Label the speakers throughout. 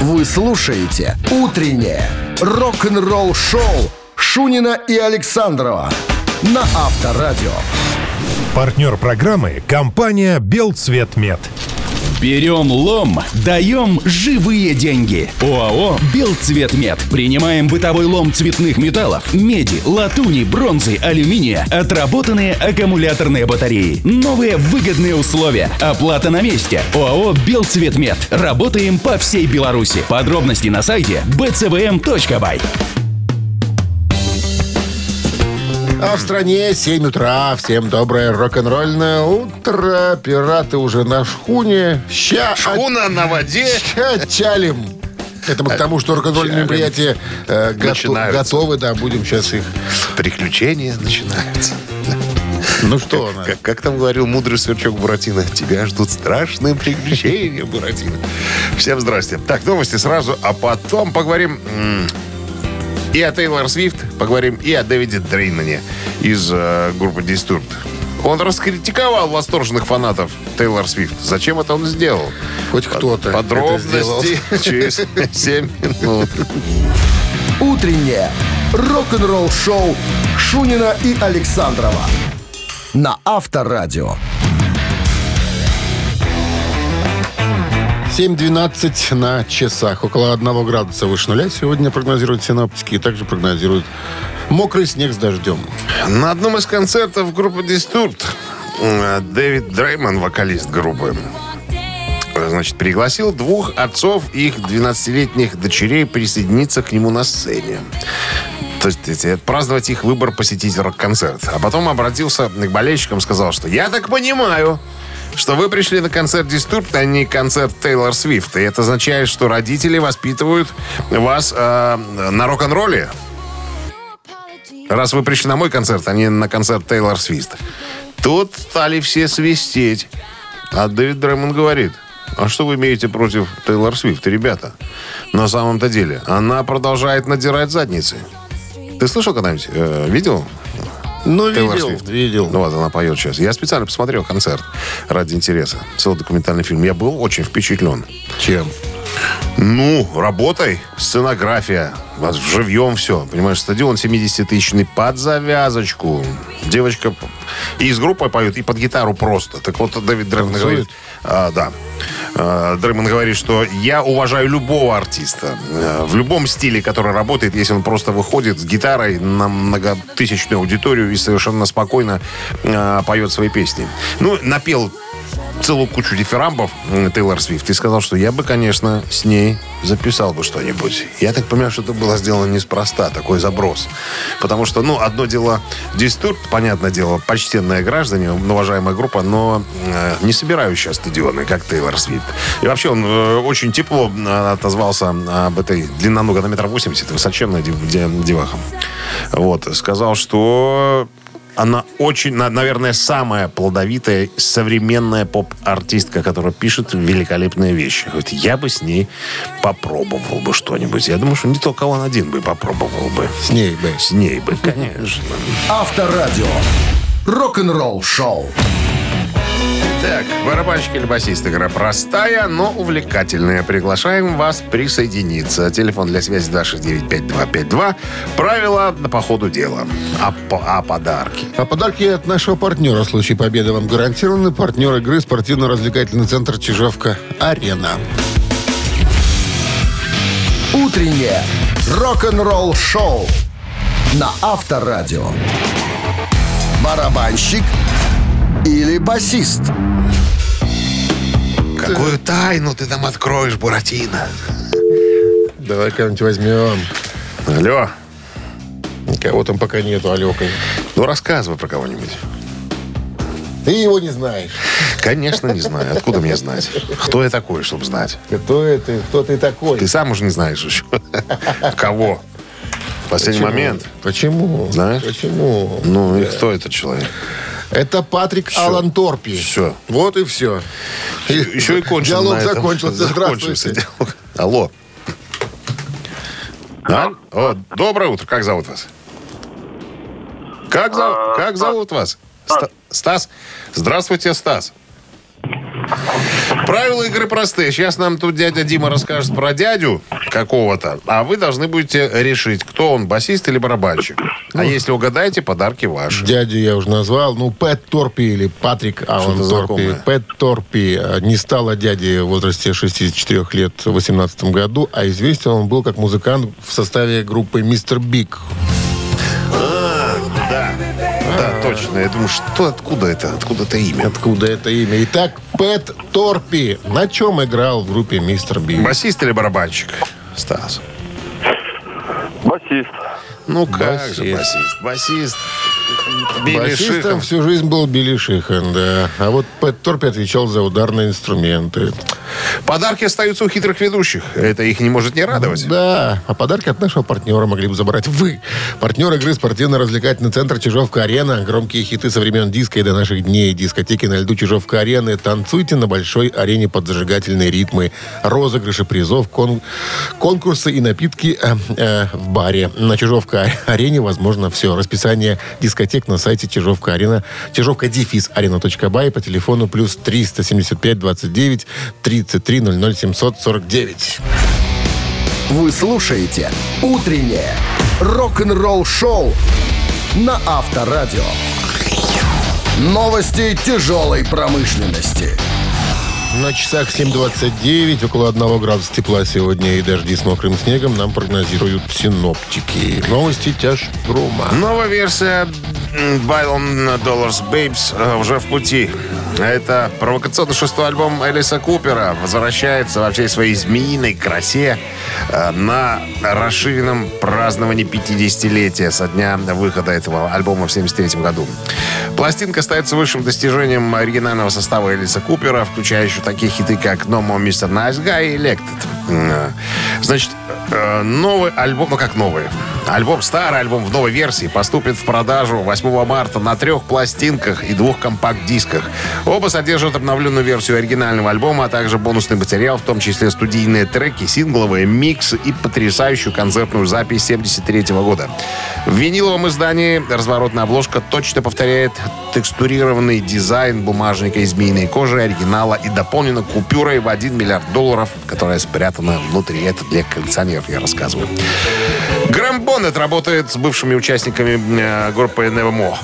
Speaker 1: Вы слушаете «Утреннее рок-н-ролл-шоу» Шунина и Александрова на Авторадио.
Speaker 2: Партнер программы – компания «Белцветмет».
Speaker 3: Берем лом, даем живые деньги. ОАО «Белцветмет». Принимаем бытовой лом цветных металлов, меди, латуни, бронзы, алюминия, отработанные аккумуляторные батареи. Новые выгодные условия. Оплата на месте. ОАО «Белцветмет». Работаем по всей Беларуси. Подробности на сайте bcvm.by.
Speaker 4: А в стране 7 утра. Всем доброе рок-н-ролльное утро. Пираты уже на шхуне. Ща
Speaker 5: Шхуна на воде.
Speaker 4: Ща чалим. Это мы к тому, что рок-н-ролльные мероприятия э, гото-
Speaker 5: Начинаются.
Speaker 4: готовы, да, будем сейчас их...
Speaker 5: Приключения начинаются.
Speaker 4: Ну что, она?
Speaker 5: Как, как там говорил мудрый сверчок Буратино, тебя ждут страшные приключения, Буратино. Всем здрасте. Так, новости сразу, а потом поговорим и о Тейлор Свифт, поговорим и о Дэвиде Дреймане из э, группы Disturbed. Он раскритиковал восторженных фанатов Тейлор Свифт. Зачем это он сделал?
Speaker 4: Хоть кто-то.
Speaker 5: Подробности через 7 минут.
Speaker 1: «Утреннее рок-н-ролл-шоу» Шунина и Александрова на Авторадио.
Speaker 4: 7.12 на часах. Около 1 градуса выше нуля сегодня прогнозируют синоптики. И также прогнозируют мокрый снег с дождем.
Speaker 5: На одном из концертов группы Disturbed э, Дэвид Дрейман, вокалист группы, э, значит, пригласил двух отцов их 12-летних дочерей присоединиться к нему на сцене. То есть эти, праздновать их выбор посетить рок-концерт. А потом обратился к болельщикам, сказал, что «Я так понимаю, что вы пришли на концерт Disturbed, а не концерт Тейлор Свифт. И это означает, что родители воспитывают вас э, на рок-н-ролле, раз вы пришли на мой концерт, а не на концерт Тейлор Свифт. Тут стали все свистеть. А Дэвид Дреймон говорит, а что вы имеете против Тейлор Свифт, ребята? На самом-то деле, она продолжает надирать задницы. Ты слышал когда-нибудь? э, видел?
Speaker 4: Ну,
Speaker 5: Тейлор
Speaker 4: видел,
Speaker 5: Свифт.
Speaker 4: видел.
Speaker 5: Ну вот она поет сейчас. Я специально посмотрел концерт ради интереса. Целый документальный фильм. Я был очень впечатлен.
Speaker 4: Чем?
Speaker 5: Ну, работай, сценография, живьем все. Понимаешь, стадион 70-тысячный под завязочку. Девочка и с группой поет, и под гитару просто. Так вот, Дэвид
Speaker 4: Танцует?
Speaker 5: говорит... а, да. А, Дреймон говорит, что я уважаю любого артиста. В любом стиле, который работает, если он просто выходит с гитарой на многотысячную аудиторию и совершенно спокойно э, поет свои песни. Ну, напел целую кучу дифирамбов Тейлор Свифт и сказал, что я бы, конечно, с ней записал бы что-нибудь. Я так понимаю, что это было сделано неспроста, такой заброс. Потому что, ну, одно дело Disturbed, понятное дело, почтенные граждане, уважаемая группа, но э, не собирающая стадионы, как Тейлор Свифт. И вообще он э, очень тепло э, отозвался об этой длинноногой на метр восемьдесят, высоченная дев- де- деваха. Вот, сказал, что она очень, на- наверное, самая плодовитая современная поп-артистка, которая пишет великолепные вещи. Говорит, я бы с ней попробовал бы что-нибудь. Я думаю, что не только он один бы попробовал бы.
Speaker 4: С ней бы.
Speaker 5: С ней бы, конечно.
Speaker 1: Авторадио. Рок-н-ролл-шоу.
Speaker 5: Так, барабанщик или басист игра простая, но увлекательная. Приглашаем вас присоединиться. Телефон для связи 269-5252. Правила по ходу дела. А, а подарки?
Speaker 4: А подарки от нашего партнера в случае победы вам гарантированы. Партнер игры спортивно-развлекательный центр «Чижовка-Арена».
Speaker 1: «Утреннее рок-н-ролл-шоу» на Авторадио. Барабанщик или басист?
Speaker 5: Какую тайну ты там откроешь, Буратино?
Speaker 4: Давай кого-нибудь возьмем.
Speaker 5: Алло.
Speaker 4: Никого там пока нету, Алекой.
Speaker 5: Ну, рассказывай про кого-нибудь.
Speaker 4: Ты его не знаешь.
Speaker 5: Конечно, не знаю. Откуда мне знать? Кто я такой, чтобы знать?
Speaker 4: Кто это? Кто ты такой?
Speaker 5: Ты сам уже не знаешь еще. Кого? В последний
Speaker 4: Почему?
Speaker 5: момент.
Speaker 4: Почему?
Speaker 5: Знаешь?
Speaker 4: Почему?
Speaker 5: Ну, и кто этот человек?
Speaker 4: Это Патрик Алан Торпи.
Speaker 5: Всё.
Speaker 4: Вот и все.
Speaker 5: Еще и кончился.
Speaker 4: Диалог закончился.
Speaker 5: Закончился
Speaker 4: Здравствуйте.
Speaker 5: диалог. Алло. А? О, доброе утро. Как зовут вас? Как, зов- как зовут вас? Ста- Стас? Здравствуйте, Стас. Правила игры простые. Сейчас нам тут дядя Дима расскажет про дядю какого-то, а вы должны будете решить, кто он, басист или барабанщик. А если угадаете, подарки ваши.
Speaker 4: Дядю я уже назвал. Ну, Пэт Торпи или Патрик
Speaker 5: Что-то
Speaker 4: Торпи. Пэт Торпи э, не стал дяди в возрасте 64 лет в 18 году, а известен он был как музыкант в составе группы Мистер Биг.
Speaker 5: Да, да, точно. Я думаю, что откуда это? Откуда это имя?
Speaker 4: Откуда это имя? Итак, Пэт Торпи на чем играл в группе Мистер Биг?
Speaker 5: Басист или барабанщик? Стас.
Speaker 6: Басист.
Speaker 5: Ну как
Speaker 4: Басист.
Speaker 5: же басист? Басист. Билли
Speaker 4: Басистом
Speaker 5: Шихан.
Speaker 4: всю жизнь был Билли Шихан, да. А вот Пэт Торпи отвечал за ударные инструменты.
Speaker 5: Подарки остаются у хитрых ведущих. Это их не может не радовать.
Speaker 4: Да, а подарки от нашего партнера могли бы забрать вы. Партнер игры спортивно-развлекательный центр «Чижовка-арена». Громкие хиты со времен диска и до наших дней. Дискотеки на льду «Чижовка-арены». Танцуйте на большой арене под зажигательные ритмы. Розыгрыши призов, кон- конкурсы и напитки э, э, в баре. На «Чижовка-арене» возможно все. Расписание дискотек на сайте «Чижовка-арена». «Чижовка-арена.бай» по телефону плюс 375 29 33 00 749.
Speaker 1: Вы слушаете «Утреннее рок-н-ролл-шоу» на Авторадио. Новости тяжелой промышленности.
Speaker 4: На часах 7.29, около 1 градуса тепла сегодня и дожди с мокрым снегом нам прогнозируют синоптики. Новости тяж грома.
Speaker 5: Новая версия Byron Dollars Babes э, уже в пути. Это провокационный шестой альбом Элиса Купера возвращается во всей своей змеиной красе э, на расширенном праздновании 50-летия со дня выхода этого альбома в 73 году. Пластинка остается высшим достижением оригинального состава Элиса Купера, включающего такие хиты, как No More Mr. Nice Guy и Elected. М, Значит, э, новый альбом, ну как новый, альбом, старый альбом в новой версии поступит в продажу 8 марта на трех пластинках и двух компакт-дисках. Оба содержат обновленную версию оригинального альбома, а также бонусный материал, в том числе студийные треки, сингловые, миксы и потрясающую концертную запись 73 года. В виниловом издании разворотная обложка точно повторяет текстурированный дизайн бумажника из змеиной кожи оригинала и дополнена купюрой в 1 миллиард долларов, которая спрятана внутри. Это для коллекционеров, я рассказываю. Грэм Боннет работает с бывшими участниками э, группы Nevermore.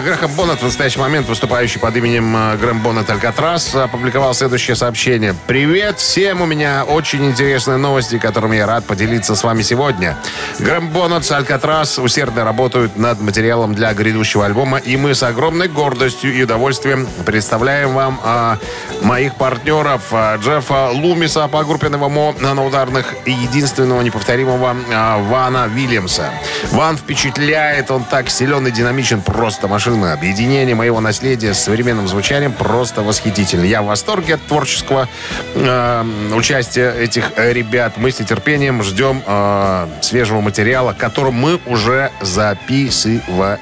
Speaker 5: Грэхэм Боннет в настоящий момент, выступающий под именем э, Грэм Боннет Алькатрас, опубликовал следующее сообщение. «Привет всем! У меня очень интересные новости, которыми я рад поделиться с вами сегодня. Грэм Боннет с Алькатрас усердно работают над материалом для грядущего альбома, и мы с огромной гордостью и удовольствием представляем вам а, моих партнеров а, Джеффа Лумиса по группе Новомо на ударных и единственного неповторимого а, Вана Вильямса. Ван впечатляет, он так силен и динамичен, просто машина. Объединение моего наследия с современным звучанием просто восхитительно. Я в восторге от творческого э, участия этих ребят. Мы с нетерпением ждем э, свежего материала, который мы уже записываем.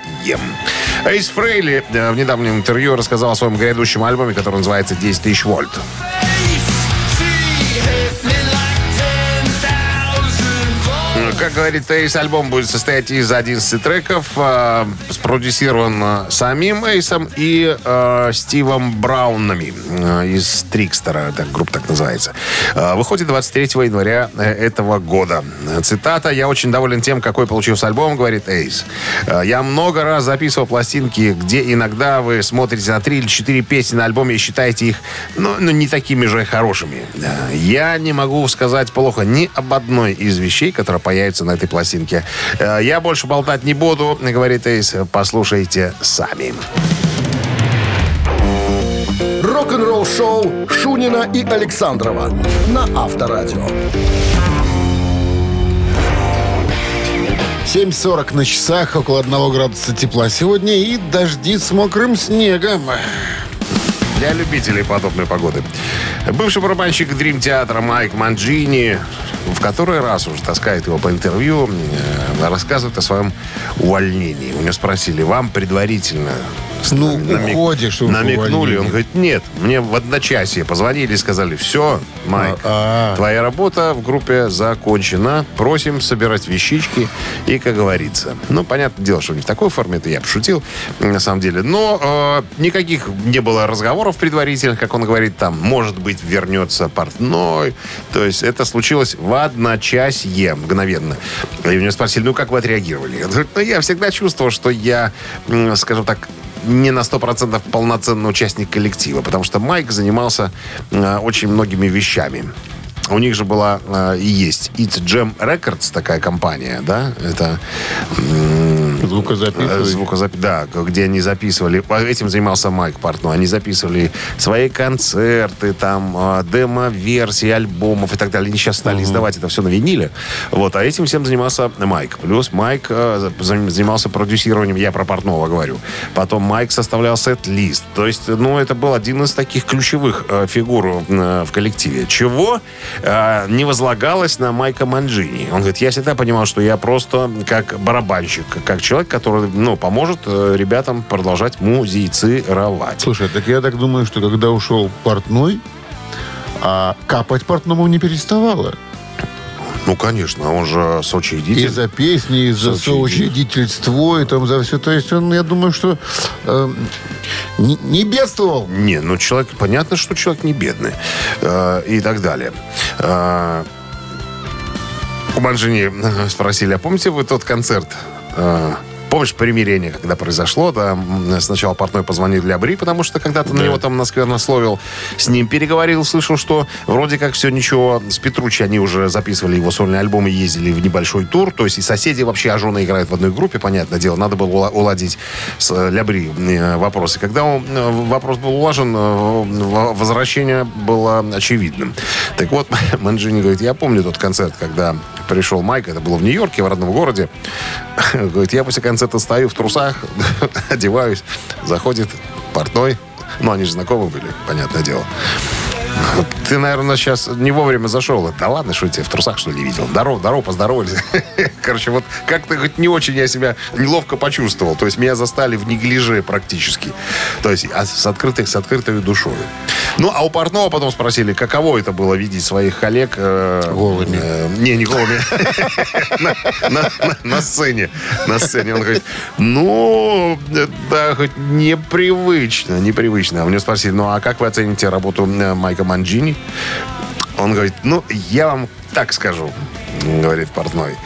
Speaker 5: Эйс Фрейли э, в недавнем интервью рассказал о своем грядущем альбоме, который называется «10 тысяч вольт». Как говорит Эйс, альбом будет состоять из 11 треков, э, спродюсирован э, самим Эйсом и э, Стивом Браунами э, из Трикстера, так, группа так называется. Э, выходит 23 января э, этого года. Цитата. «Я очень доволен тем, какой получился альбом», говорит Эйс. «Э, «Я много раз записывал пластинки, где иногда вы смотрите на три или четыре песни на альбоме и считаете их, ну, ну, не такими же хорошими. Я не могу сказать плохо ни об одной из вещей, которая появится на этой пластинке. Э, Я больше болтать не буду, говорит Эйс. Послушайте сами.
Speaker 1: Рок-н-ролл-шоу Шунина и Александрова на Авторадио.
Speaker 4: 7.40 на часах, около 1 градуса тепла сегодня и дожди с мокрым снегом.
Speaker 5: Для любителей подобной погоды. Бывший барабанщик Дрим Театра Майк Манджини в который раз уже таскает его по интервью, э, рассказывает о своем увольнении. У него спросили, вам предварительно
Speaker 4: Ну,
Speaker 5: намек-
Speaker 4: уходишь.
Speaker 5: Намекнули, он говорит, нет, мне в одночасье позвонили и сказали, все, Майк,
Speaker 4: А, а.
Speaker 5: твоя работа в группе закончена, просим собирать вещички и, как говорится. Ну, понятное дело, что не в такой форме, это я пошутил, на самом деле. Но э, никаких не было разговоров предварительных, как он говорит, там, может быть, вернется портной. То есть это случилось в одночасье, мгновенно. И у него спросили, ну, как вы отреагировали? Он говорит, ну, я всегда чувствовал, что я, скажем так, не на 100% полноценный участник коллектива, потому что Майк занимался э, очень многими вещами. У них же была э, и есть It's Jam Records, такая компания, да? Это м,
Speaker 4: Звукозаписывай.
Speaker 5: Э, Звукозапись, да, где они записывали. Этим занимался Майк Портно. Они записывали свои концерты, там, э, демо-версии альбомов и так далее. Они сейчас стали издавать это все на виниле. Вот, а этим всем занимался Майк. Плюс Майк э, за- занимался продюсированием, я про Портнова говорю. Потом Майк составлял сет-лист. То есть, ну, это был один из таких ключевых э, фигур э, в коллективе. Чего э, не возлагалось на Майка Манджини. Он говорит, я всегда понимал, что я просто как барабанщик, как человек, который, ну, поможет э, ребятам продолжать музицировать.
Speaker 4: Слушай, так я так думаю, что когда ушел портной, а капать портному не переставало.
Speaker 5: Ну, конечно, он же
Speaker 4: И
Speaker 5: соучредитель.
Speaker 4: за песни, и за
Speaker 5: Соучредитель.
Speaker 4: соучредительство, и там за все. То есть он, я думаю, что э, не, не бедствовал.
Speaker 5: Не, ну человек, понятно, что человек не бедный. Э, и так далее. Э, у Манжини э, спросили, а помните вы тот концерт? Э, Помнишь примирение, когда произошло, да, сначала портной позвонил для Бри, потому что когда-то на него там насквернословил, с ним переговорил, слышал, что вроде как все ничего, с Петручи они уже записывали его сольный альбом и ездили в небольшой тур, то есть и соседи вообще, а жены играют в одной группе, понятное дело, надо было ула- уладить с э, Лябри э, вопросы. Когда он, э, вопрос был улажен, возвращение было очевидным. Так вот, Манджини говорит, я помню тот концерт, когда пришел Майк, это было в Нью-Йорке, в родном городе. Говорит, я после концерта стою в трусах, одеваюсь, заходит портной, ну, они же знакомы были, понятное дело. Ты, наверное, сейчас не вовремя зашел. Да ладно, что я тебя в трусах, что ли, видел? Здорово, здорово, поздоровались. Короче, вот как-то хоть не очень я себя неловко почувствовал. То есть меня застали в неглиже практически. То есть а с открытой, с открытой душой. Ну, а у Портнова потом спросили, каково это было видеть своих коллег... э,
Speaker 4: Голыми.
Speaker 5: э, не, не голыми. На- сцене. На сцене. Он говорит, ну, да, хоть непривычно, непривычно. У него спросили, ну, а как вы оцените работу э, Майка Манджини? Он говорит, ну, я вам так скажу, говорит портной.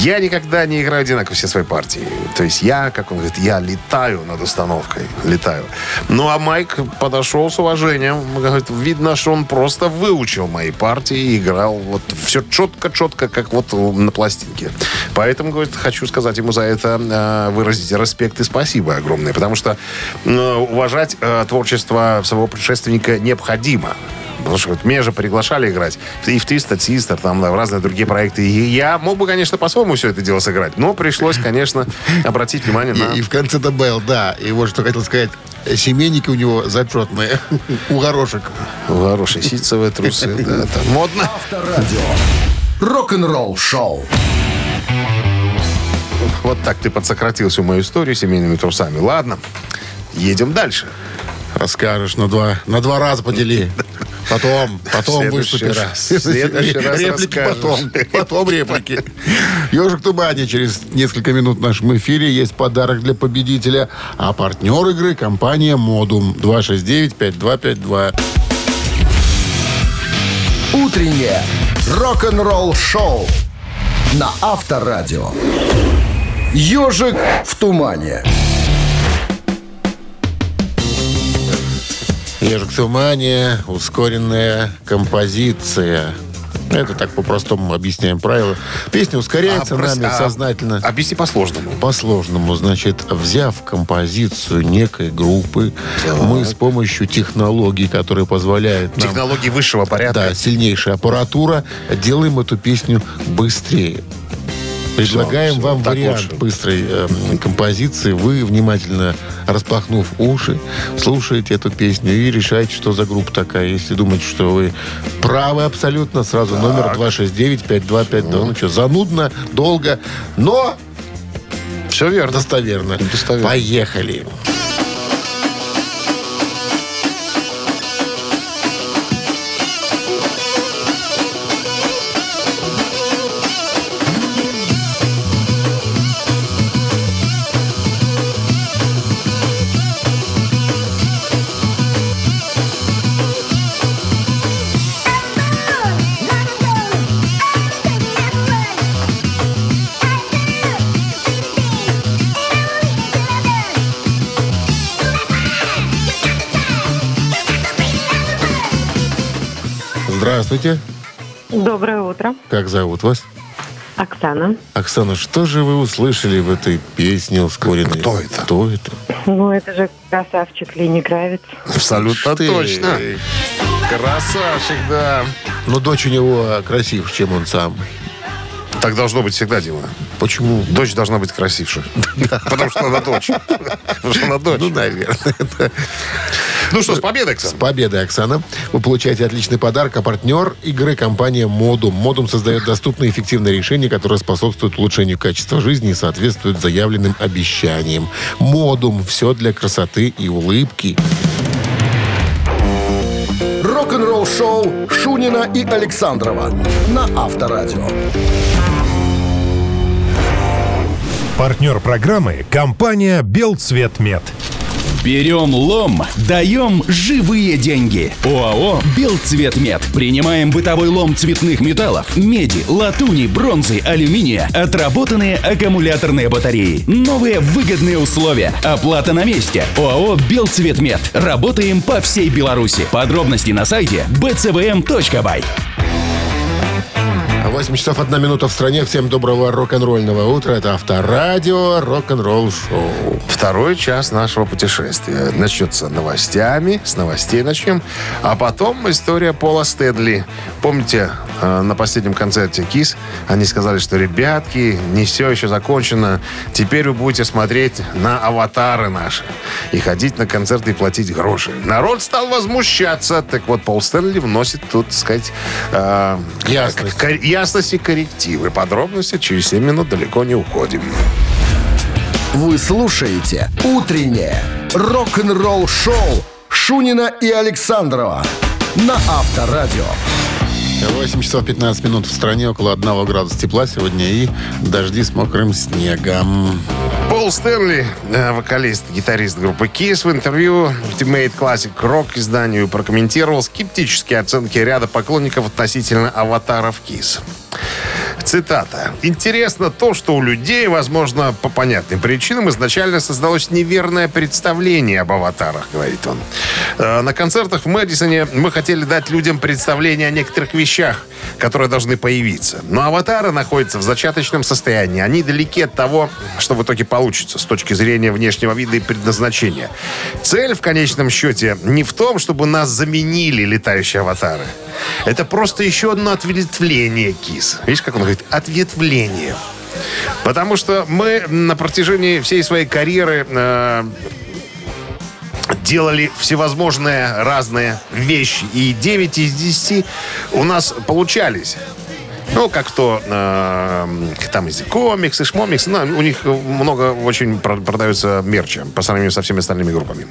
Speaker 5: Я никогда не играю одинаково все свои партии. То есть я, как он говорит, я летаю над установкой. Летаю. Ну, а Майк подошел с уважением. Говорит, видно, что он просто выучил мои партии и играл вот все четко-четко, как вот на пластинке. Поэтому, говорит, хочу сказать ему за это, э, выразить респект и спасибо огромное. Потому что э, уважать э, творчество своего предшественника необходимо. Потому что вот меня же приглашали играть и в Twisted Sister, там, да, в разные другие проекты. И я мог бы, конечно, по-своему все это дело сыграть, но пришлось, конечно, обратить внимание на...
Speaker 4: И, и в конце добавил, да. И вот что хотел сказать. Семейники у него зачетные. У горошек.
Speaker 5: Хорошие ситцевые трусы, да, там модно.
Speaker 1: Авторадио. Рок-н-ролл шоу.
Speaker 5: Вот так ты подсократил всю мою историю семейными трусами. Ладно, едем дальше.
Speaker 4: Расскажешь на два, на два раза подели. Потом, потом
Speaker 5: следующий
Speaker 4: выступишь.
Speaker 5: раз. В следующий раз
Speaker 4: реплики
Speaker 5: расскажешь.
Speaker 4: потом. Потом реплики. Ежик Тумани через несколько минут в нашем эфире есть подарок для победителя. А партнер игры компания Модум 269-5252.
Speaker 1: Утреннее рок-н-ролл шоу на Авторадио. Ежик в тумане.
Speaker 4: Ежик ускоренная композиция. Это так по-простому объясняем правила. Песня ускоряется
Speaker 5: А,
Speaker 4: нами
Speaker 5: а,
Speaker 4: сознательно.
Speaker 5: Объясни по-сложному.
Speaker 4: По-сложному, значит, взяв композицию некой группы, мы с помощью технологий, которые позволяют нам...
Speaker 5: Технологии высшего порядка.
Speaker 4: Да, сильнейшая аппаратура, делаем эту песню быстрее. Предлагаем
Speaker 5: Всё,
Speaker 4: вам
Speaker 5: так
Speaker 4: вариант
Speaker 5: лучше.
Speaker 4: быстрой э, композиции. Вы, внимательно распахнув уши, слушаете эту песню и решаете, что за группа такая. Если думаете, что вы правы абсолютно, сразу номер 269-5252. Ну что, занудно, долго, но
Speaker 5: Все верно.
Speaker 4: достоверно.
Speaker 5: Достоверно.
Speaker 4: Поехали. Здравствуйте.
Speaker 6: Доброе утро.
Speaker 4: Как зовут вас?
Speaker 6: Оксана.
Speaker 4: Оксана, что же вы услышали в этой песне ускоренной?
Speaker 5: Кто это?
Speaker 4: Кто это?
Speaker 6: Ну, это же красавчик Лени Кравец.
Speaker 5: Абсолютно
Speaker 4: Ты.
Speaker 5: точно. Красавчик, да.
Speaker 4: Но дочь у него красивше, чем он сам.
Speaker 5: Так должно быть всегда, Дима.
Speaker 4: Почему?
Speaker 5: Дочь должна быть красивше. Потому что она дочь. Потому что она дочь.
Speaker 4: Ну, наверное.
Speaker 5: Ну что, с победой,
Speaker 4: С
Speaker 5: Оксана.
Speaker 4: победой, Оксана. Вы получаете отличный подарок, а партнер игры компания Модум. Модум создает доступные и эффективные решения, которые способствуют улучшению качества жизни и соответствуют заявленным обещаниям. Модум. Все для красоты и улыбки.
Speaker 1: Рок-н-ролл шоу Шунина и Александрова на Авторадио.
Speaker 2: Партнер программы – компания «Белцветмет».
Speaker 3: Берем лом, даем живые деньги. ОАО «Белцветмет». Принимаем бытовой лом цветных металлов, меди, латуни, бронзы, алюминия, отработанные аккумуляторные батареи. Новые выгодные условия. Оплата на месте. ОАО «Белцветмет». Работаем по всей Беларуси. Подробности на сайте bcvm.by.
Speaker 4: 8 часов 1 минута в стране. Всем доброго рок-н-ролльного утра. Это Авторадио, рок-н-ролл шоу.
Speaker 5: Второй час нашего путешествия. Начнется новостями. С новостей начнем. А потом история Пола Стедли. Помните, на последнем концерте КИС они сказали, что, ребятки, не все еще закончено. Теперь вы будете смотреть на аватары наши. И ходить на концерты и платить гроши. Народ стал возмущаться. Так вот, Пол Стэнли вносит тут, так сказать, э,
Speaker 4: Ясность.
Speaker 5: к- ясность и коррективы. Подробности через 7 минут далеко не уходим.
Speaker 1: Вы слушаете «Утреннее рок-н-ролл-шоу» Шунина и Александрова на Авторадио.
Speaker 4: 8 часов 15 минут в стране, около 1 градуса тепла сегодня и дожди с мокрым снегом.
Speaker 5: Пол Стэнли, э, вокалист, гитарист группы Kiss, в интервью Ultimate Classic Rock изданию прокомментировал скептические оценки ряда поклонников относительно аватаров Kiss. Цитата. «Интересно то, что у людей, возможно, по понятным причинам, изначально создалось неверное представление об аватарах», — говорит он. «Э, На концертах в Мэдисоне мы хотели дать людям представление о некоторых вещах, которые должны появиться. Но аватары находятся в зачаточном состоянии. Они далеки от того, что в итоге получится с точки зрения внешнего вида и предназначения. Цель, в конечном счете, не в том, чтобы нас заменили летающие аватары. Это просто еще одно ответвление КИС. Видишь, как он говорит? Ответвление. Потому что мы на протяжении всей своей карьеры э, делали всевозможные разные вещи. И 9 из 10 у нас получались. Ну, как то э, там эти комиксы, шмомиксы. Ну, у них много очень про- продается мерча по сравнению со всеми остальными группами.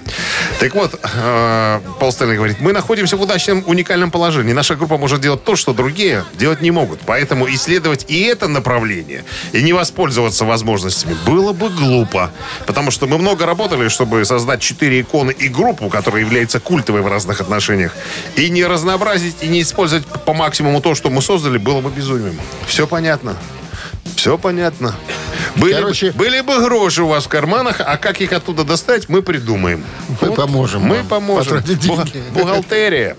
Speaker 5: Так вот, э, Пол Стэнли говорит, мы находимся в удачном, уникальном положении. Наша группа может делать то, что другие делать не могут. Поэтому исследовать и это направление, и не воспользоваться возможностями было бы глупо. Потому что мы много работали, чтобы создать четыре иконы и группу, которая является культовой в разных отношениях. И не разнообразить, и не использовать по максимуму то, что мы создали, было бы безумием. Все понятно. Все понятно. Были,
Speaker 4: Короче-
Speaker 5: бы, были бы гроши у вас в карманах, а как их оттуда достать, мы придумаем.
Speaker 4: Мы поможем
Speaker 5: Мы поможем.
Speaker 4: потратить
Speaker 5: Бу-
Speaker 4: деньги.
Speaker 5: Бухгалтерия.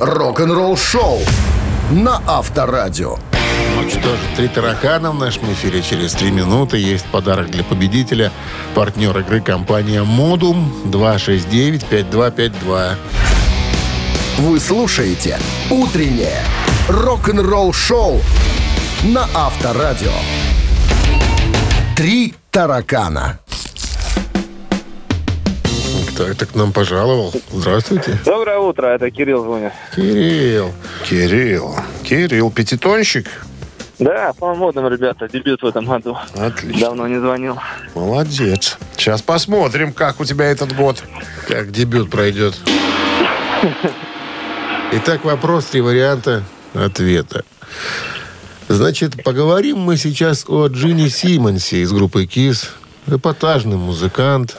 Speaker 1: Рок-н-ролл шоу на Авторадио.
Speaker 4: Ну что ж, три таракана в нашем эфире через три минуты. Есть подарок для победителя. Партнер игры компания Модум 269-5252.
Speaker 1: Вы слушаете «Утреннее рок-н-ролл шоу» на Авторадио. Три таракана.
Speaker 4: Кто это к нам пожаловал? Здравствуйте.
Speaker 7: Доброе утро, это Кирилл звонит.
Speaker 4: Кирилл.
Speaker 5: Кирилл. Кирилл, пятитонщик.
Speaker 7: Да, по модным, ребята, дебют в этом году.
Speaker 5: Отлично.
Speaker 7: Давно не звонил.
Speaker 5: Молодец. Сейчас посмотрим, как у тебя этот год.
Speaker 4: Как дебют пройдет. Итак, вопрос, три варианта ответа. Значит, поговорим мы сейчас о Джинни Симмонсе из группы КИС. Эпатажный музыкант.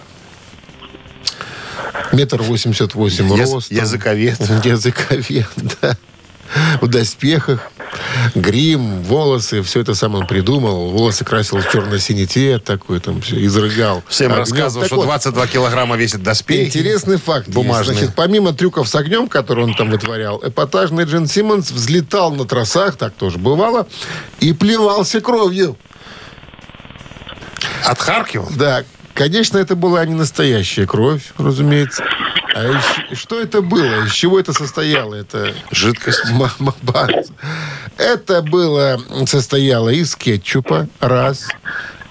Speaker 4: Метр восемьдесят восемь роста.
Speaker 5: языковед.
Speaker 4: Языковед, да. в доспехах, грим, волосы, все это сам он придумал. Волосы красил в черно-синий цвет такой, там все, изрыгал.
Speaker 5: Всем
Speaker 4: огнем.
Speaker 5: рассказывал, что
Speaker 4: вот,
Speaker 5: 22 килограмма весит доспехи.
Speaker 4: Интересный факт. есть.
Speaker 5: Бумажные.
Speaker 4: Значит, помимо трюков с огнем, которые он там вытворял, эпатажный Джин Симмонс взлетал на трассах, так тоже бывало, и плевался кровью.
Speaker 5: Отхаркивал?
Speaker 4: Да, конечно, это была не настоящая кровь, разумеется. А из- что это было? Из чего это состояло? Это
Speaker 5: Жидкость.
Speaker 4: Это было, состояло из кетчупа, раз.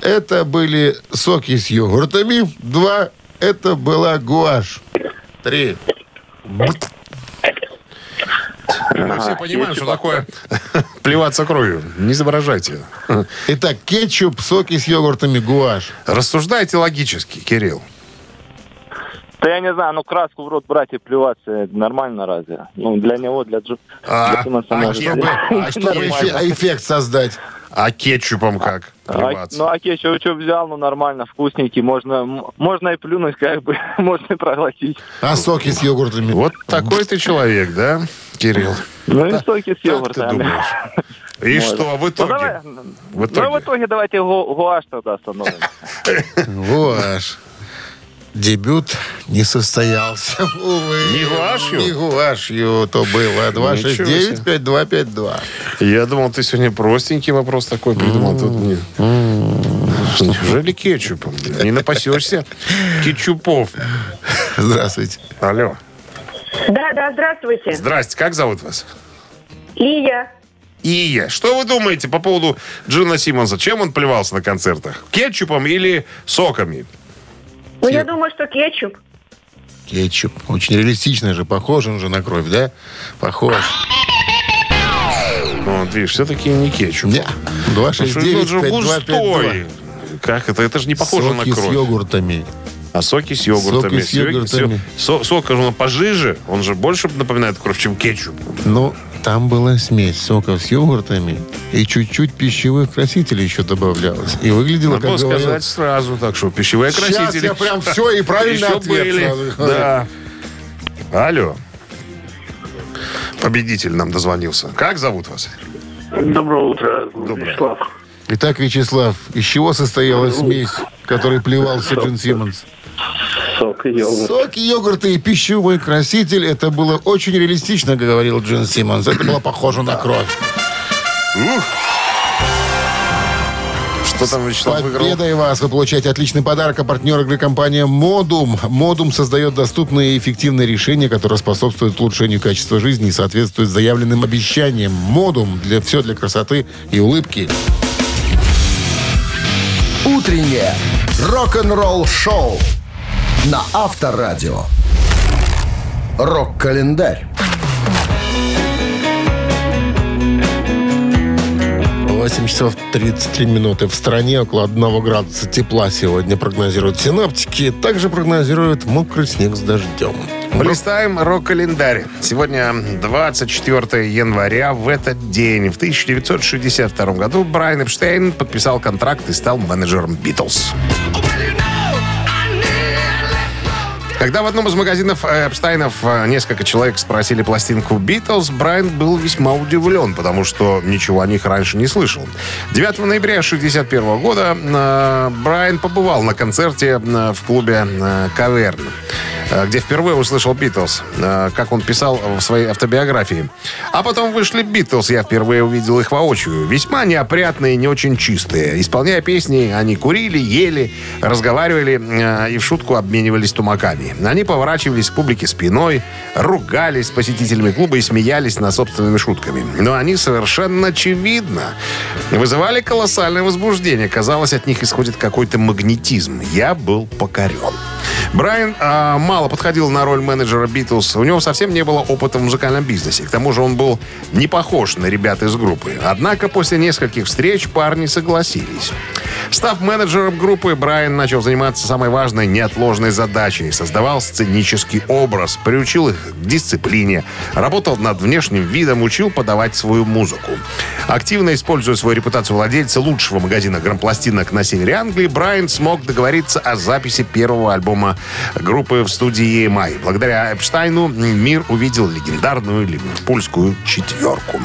Speaker 4: Это были соки с йогуртами, два. Это была гуашь, три.
Speaker 5: Мы все понимаем, что такое плеваться кровью. Не изображайте.
Speaker 4: Итак, кетчуп, соки с йогуртами, гуашь.
Speaker 5: Рассуждайте логически, Кирилл.
Speaker 7: Да я не знаю, ну краску в рот брать и плеваться, это нормально разве? Ну, для него, для Джо...
Speaker 5: А,
Speaker 7: для
Speaker 5: а
Speaker 7: может,
Speaker 5: чтобы- а чтобы.
Speaker 4: Эфе- эффект создать.
Speaker 5: А кетчупом как
Speaker 7: А,
Speaker 5: плеваться?
Speaker 7: ну, а кетчуп что взял, ну, нормально, вкусненький, можно, можно и плюнуть, как бы, можно и проглотить.
Speaker 4: А соки с йогуртами?
Speaker 5: Вот такой ты человек, да, Кирилл?
Speaker 7: Ну, и соки с йогуртами.
Speaker 5: И
Speaker 7: Можно.
Speaker 5: что в
Speaker 7: Ну,
Speaker 5: итоге?
Speaker 7: давай,
Speaker 5: В
Speaker 7: ну, в
Speaker 5: итоге?
Speaker 7: итоге давайте гу- гуашь тогда остановим.
Speaker 4: Гуашь. Дебют не состоялся, увы.
Speaker 5: Не гуашью?
Speaker 4: Не гуашью то было.
Speaker 5: Ничего себе.
Speaker 4: 269-5252.
Speaker 5: Я думал, ты сегодня простенький вопрос такой придумал. Тут не... Неужели кетчупом? Не напасешься кетчупов.
Speaker 4: Здравствуйте.
Speaker 5: Алло.
Speaker 8: Да, да, здравствуйте.
Speaker 5: Здрасте, как зовут вас?
Speaker 8: Лия.
Speaker 5: Ия. Что вы думаете по поводу Джина Симмонса? Чем он плевался на концертах? Кетчупом или соками?
Speaker 8: Ну, я думаю, что кетчуп.
Speaker 4: Кетчуп. Очень реалистично же. Похож он же на кровь, да? Похож.
Speaker 5: Вот видишь, все-таки не кетчуп. Что он же
Speaker 4: 269-5252.
Speaker 5: густой. Как это? Это же не похоже
Speaker 4: Соки
Speaker 5: на
Speaker 4: с
Speaker 5: кровь.
Speaker 4: йогуртами.
Speaker 5: А соки с йогуртами.
Speaker 4: Соки с йогуртами.
Speaker 5: Со- сок, он пожиже, он же больше напоминает кровь, чем кетчуп.
Speaker 4: Ну, там была смесь соков с йогуртами и чуть-чуть пищевых красителей еще добавлялось. И выглядело,
Speaker 5: Надо
Speaker 4: как
Speaker 5: было
Speaker 4: говорил...
Speaker 5: сказать сразу так, что пищевые
Speaker 4: Сейчас
Speaker 5: красители...
Speaker 4: я прям все и правильно ответ
Speaker 5: были.
Speaker 4: сразу.
Speaker 5: Да. Алло. Победитель нам дозвонился. Как зовут вас?
Speaker 9: Доброе утро,
Speaker 5: Доброе.
Speaker 9: Вячеслав.
Speaker 4: Итак, Вячеслав, из чего состояла смесь, которой плевался Джин Симмонс?
Speaker 9: Сок и йогурт.
Speaker 4: Соки, йогурты и пищевой краситель. Это было очень реалистично, говорил Джин Симмонс. Это было похоже на кровь.
Speaker 5: Что там Вячеслав выиграл?
Speaker 4: Победой вас! Вы получаете отличный подарок. А партнер игры компания «Модум». «Модум» создает доступные и эффективные решения, которые способствуют улучшению качества жизни и соответствуют заявленным обещаниям. «Модум» для все для красоты и улыбки.
Speaker 1: Утреннее рок-н-ролл-шоу на Авторадио. Рок-календарь.
Speaker 4: 8 часов 33 минуты. В стране около 1 градуса тепла сегодня прогнозируют синаптики. Также прогнозируют мокрый снег с дождем.
Speaker 5: Листаем рок-календарь. Сегодня 24 января. В этот день, в 1962 году, Брайан Эпштейн подписал контракт и стал менеджером «Битлз». Когда в одном из магазинов э, Эпстайнов э, несколько человек спросили пластинку «Битлз», Брайан был весьма удивлен, потому что ничего о них раньше не слышал. 9 ноября 1961 года э, Брайан побывал на концерте в клубе «Каверн», где впервые услышал «Битлз», как он писал в своей автобиографии. А потом вышли «Битлз», я впервые увидел их воочию. Весьма неопрятные, не очень чистые. Исполняя песни, они курили, ели, разговаривали и в шутку обменивались тумаками. Они поворачивались к публике спиной, ругались с посетителями клуба и смеялись над собственными шутками. Но они совершенно очевидно вызывали колоссальное возбуждение. Казалось, от них исходит какой-то магнетизм. Я был покорен. Брайан а, мало подходил на роль менеджера Битлз. У него совсем не было опыта в музыкальном бизнесе. К тому же он был не похож на ребят из группы. Однако после нескольких встреч парни согласились. Став менеджером группы, Брайан начал заниматься самой важной неотложной задачей. Создавал сценический образ, приучил их к дисциплине, работал над внешним видом, учил подавать свою музыку. Активно используя свою репутацию владельца лучшего магазина грампластинок на севере Англии, Брайан смог договориться о записи первого альбома группы в студии EMI. Благодаря Эпштайну мир увидел легендарную ливерпульскую четверку.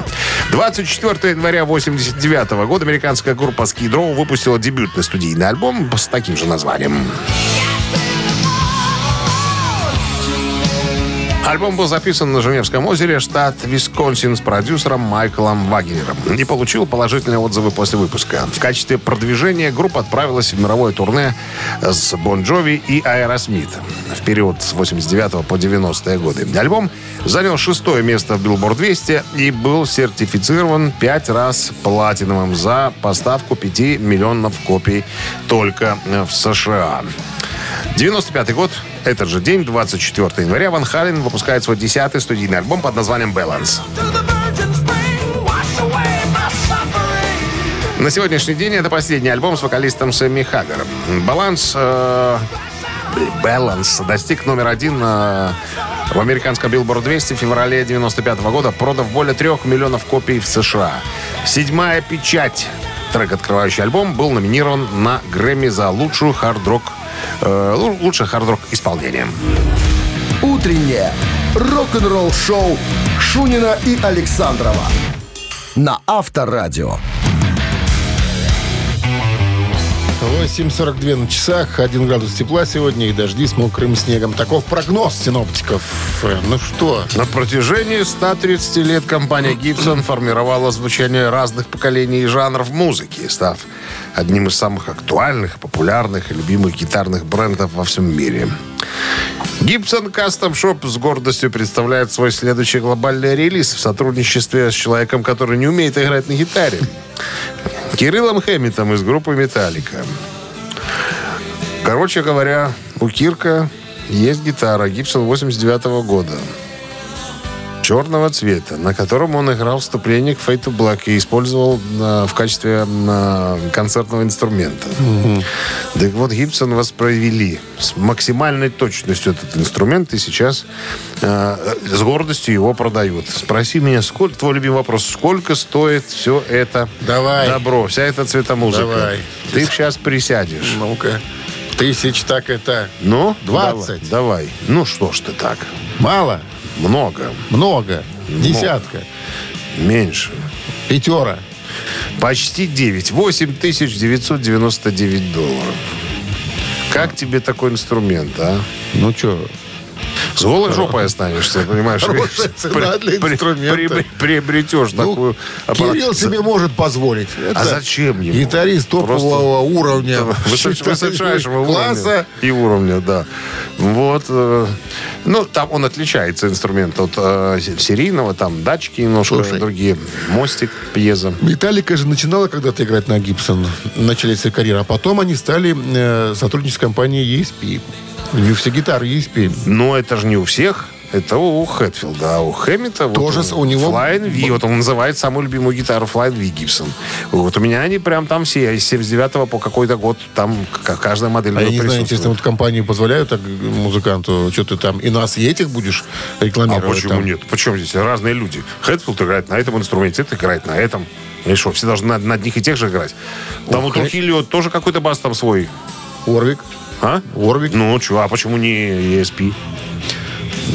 Speaker 5: 24 января 89 года американская группа Skid Row выпустила дебютный студийный альбом с таким же названием. Альбом был записан на Женевском озере, штат Висконсин, с продюсером Майклом Вагнером и получил положительные отзывы после выпуска. В качестве продвижения группа отправилась в мировое турне с Бон Джови и Аэросмит в период с 89 по 90-е годы. Альбом занял шестое место в Billboard 200 и был сертифицирован пять раз платиновым за поставку 5 миллионов копий только в США. 95 год, этот же день, 24 января, Ван Хален выпускает свой десятый студийный альбом под названием «Balance». На сегодняшний день это последний альбом с вокалистом Сэмми Хаггером. «Баланс» э, «Balance» достиг номер один э, в американском Billboard 200 в феврале 95 года, продав более трех миллионов копий в США. Седьмая печать Трек, открывающий альбом, был номинирован на Грэмми за лучшую хард-рок э, лу- лучшее хард-рок исполнение.
Speaker 1: Утреннее рок-н-ролл-шоу Шунина и Александрова на Авторадио.
Speaker 4: 8.42 на часах, 1 градус тепла сегодня и дожди с мокрым снегом. Таков прогноз синоптиков. Ну что,
Speaker 5: На протяжении 130 лет компания Gibson формировала звучание разных поколений и жанров музыки, став одним из самых актуальных, популярных и любимых гитарных брендов во всем мире. Gibson Custom Shop с гордостью представляет свой следующий глобальный релиз в сотрудничестве с человеком, который не умеет играть на гитаре. Кириллом Хэммитом из группы «Металлика». Короче говоря, у Кирка есть гитара Гибсон 89 года. Черного цвета, на котором он играл вступление к Fade to Black и использовал э, в качестве э, концертного инструмента. Так вот, Гибсон воспроизвели с максимальной точностью этот инструмент и сейчас э, с гордостью его продают. Спроси меня, сколько, твой любимый вопрос, сколько стоит все это
Speaker 4: Давай.
Speaker 5: добро, вся эта цветомузыка?
Speaker 4: Давай.
Speaker 5: Ты сейчас присядешь.
Speaker 4: ну-ка, тысяч так это...
Speaker 5: Ну,
Speaker 4: 20.
Speaker 5: Давай, давай. Ну что ж ты так?
Speaker 4: Мало,
Speaker 5: Много.
Speaker 4: много, десятка,
Speaker 5: Меньше.
Speaker 4: пятера.
Speaker 5: Почти 9. 8 тысяч 999 долларов. Как тебе такой инструмент, а?
Speaker 4: Ну что,
Speaker 5: голой жопой останешься, понимаешь? Приобретешь
Speaker 4: ну,
Speaker 5: такую.
Speaker 4: Кирилл себе может позволить.
Speaker 5: А зачем ему?
Speaker 4: Гитарист топового уровня.
Speaker 5: Высоч- высочайшего
Speaker 4: класса.
Speaker 5: и уровня, да. Вот. э, Ну, там он отличается, инструмент, от э, серийного. Там датчики немножко другие. Мостик, пьеза.
Speaker 4: Металлика же начинала когда-то играть на Гибсон. Начали свою карьеру. А потом они стали э, сотрудничать с компанией ESP. У них все гитары ESP.
Speaker 5: Но это же не у всех. Это у Хэтфилда, а у Хэммита вот
Speaker 4: Тоже с- у него-
Speaker 5: Flying V. Вот он называет самую любимую гитару Flying V Gibson. Вот у меня они прям там все. С 79 по какой-то год там каждая модель
Speaker 4: А я не знаю, интересно, вот компании позволяют так музыканту, что ты там, и нас, и этих будешь
Speaker 5: А
Speaker 4: рекламировать?
Speaker 5: почему
Speaker 4: там?
Speaker 5: нет? Почему здесь разные люди? Хэтфилд играет на этом инструменте, это играет на этом. И что, все должны на, на одних и тех же играть? Там вот у
Speaker 4: Хэ-
Speaker 5: Хиллио тоже какой-то бас там свой.
Speaker 4: Орвик.
Speaker 5: А?
Speaker 4: Орвик.
Speaker 5: Ну, чё, а почему не ESP?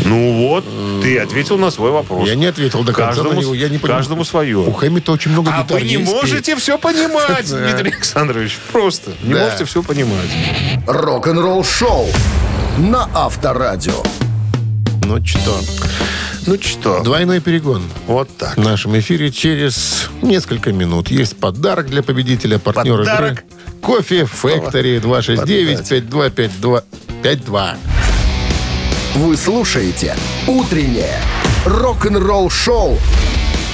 Speaker 5: Ну вот, ты ответил на свой вопрос.
Speaker 4: Я не ответил до конца
Speaker 5: каждому,
Speaker 4: на него. Я не понимаю.
Speaker 5: каждому свое.
Speaker 4: У Хэммита очень много
Speaker 5: А
Speaker 4: гитар
Speaker 5: вы не
Speaker 4: ESP.
Speaker 5: можете все понимать. Дмитрий Александрович. Просто не
Speaker 4: Да.
Speaker 5: можете все понимать.
Speaker 1: Рок-н-ролл-шоу на Авторадио.
Speaker 4: Ну что,
Speaker 5: Ну что,
Speaker 4: двойной перегон.
Speaker 5: вот так.
Speaker 4: В нашем эфире через несколько минут есть подарок для победителя, партнер
Speaker 5: Подарок?
Speaker 4: игры. Кофе Factory 269-5252.
Speaker 1: Вы слушаете «Утреннее рок-н-ролл-шоу»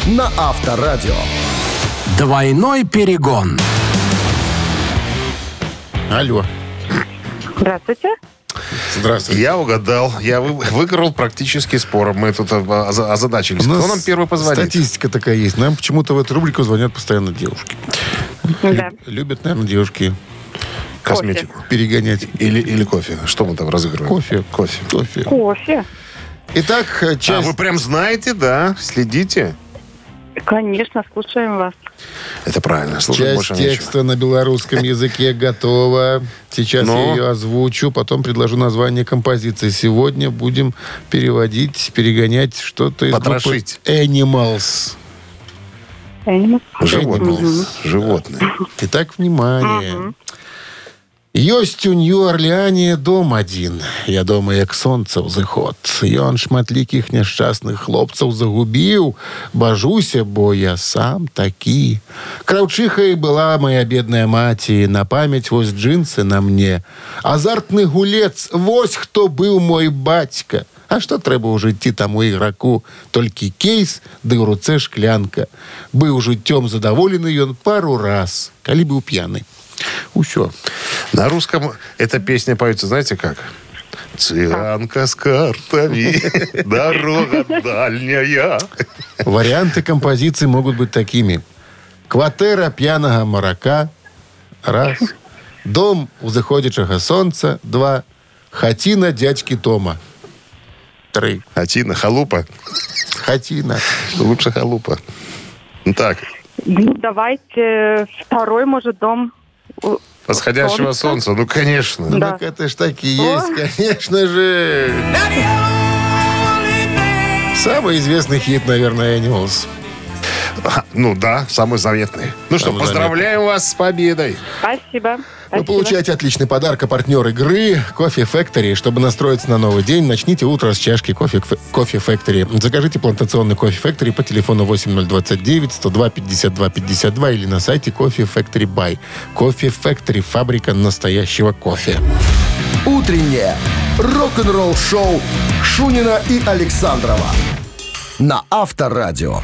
Speaker 1: на Авторадио.
Speaker 10: Двойной перегон.
Speaker 4: Алло.
Speaker 6: Здравствуйте.
Speaker 4: Здравствуйте.
Speaker 5: Я угадал. Я вы- выиграл практически спор. Мы тут а, оза- озадачились.
Speaker 4: У нас
Speaker 5: Кто нам первый позвонит?
Speaker 4: Статистика такая есть. Нам почему-то в эту рубрику звонят постоянно девушки.
Speaker 6: Да.
Speaker 4: Любят, наверное, девушки
Speaker 5: Косметику.
Speaker 4: перегонять.
Speaker 5: Или, или кофе. Что мы там разыгрываем?
Speaker 4: Кофе.
Speaker 5: Кофе.
Speaker 4: Кофе.
Speaker 6: Кофе.
Speaker 4: Итак,
Speaker 5: А
Speaker 4: часть...
Speaker 5: вы прям знаете, да? Следите?
Speaker 6: Конечно, слушаем вас.
Speaker 5: Это правильно. Слушать
Speaker 4: Часть
Speaker 5: больше нечего.
Speaker 4: текста на белорусском языке готова. Сейчас
Speaker 5: Ну?
Speaker 4: я ее озвучу, потом предложу название композиции. Сегодня будем переводить, перегонять что-то из
Speaker 5: Потрошить.
Speaker 4: группы Animals.
Speaker 6: Animals.
Speaker 5: Животные. Животные.
Speaker 4: Итак, внимание. Ёсць у Нью-Орлеане дом адзін. Я дома як сонца ўзыход. Ён шматлікіх няшчасных хлопцаў загубіў. Бажуся, бо я сам такі. Краўчыхай была моя бедная маці. На памяць вось джинсы на мне. Азартны гулец, вось хто быў мой бацька. А што трэба ў жыцці таму іграку? Толькі кейс, ды ў руцэ шклянка. Быў жыццём задаволены ён пару раз, калі быў п'яны. Усё.
Speaker 5: На русском эта песня поется, знаете как? Цыганка с картами, дорога дальняя.
Speaker 4: Варианты композиции могут быть такими. Кватэра п'янага марака. Раз. Дом узыходзячага сонца. Два. Хаціна дядьки Тома. Три.
Speaker 5: Хатина, халупа.
Speaker 4: Хатина.
Speaker 5: Лучше халупа. Ну так,
Speaker 6: Ну, давайте второй, может, дом.
Speaker 5: Восходящего солнца, ну конечно.
Speaker 6: Да.
Speaker 4: так это ж так и есть, конечно же. Самый известный хит, наверное, Animals.
Speaker 5: Ну да, самый заветный. Ну что,
Speaker 4: Самый
Speaker 5: поздравляем вас с победой.
Speaker 6: Спасибо.
Speaker 4: Вы
Speaker 6: Спасибо.
Speaker 4: получаете отличный подарок, а партнер игры Кофе Factory. Чтобы настроиться на новый день, начните утро с чашки Кофе, кофе Factory. Закажите плантационный Кофе Factory по телефону 8029 102 52 52 или на сайте Кофе Factory Buy. Кофе Factory – фабрика настоящего кофе.
Speaker 1: Утреннее рок-н-ролл-шоу Шунина и Александрова на Авторадио.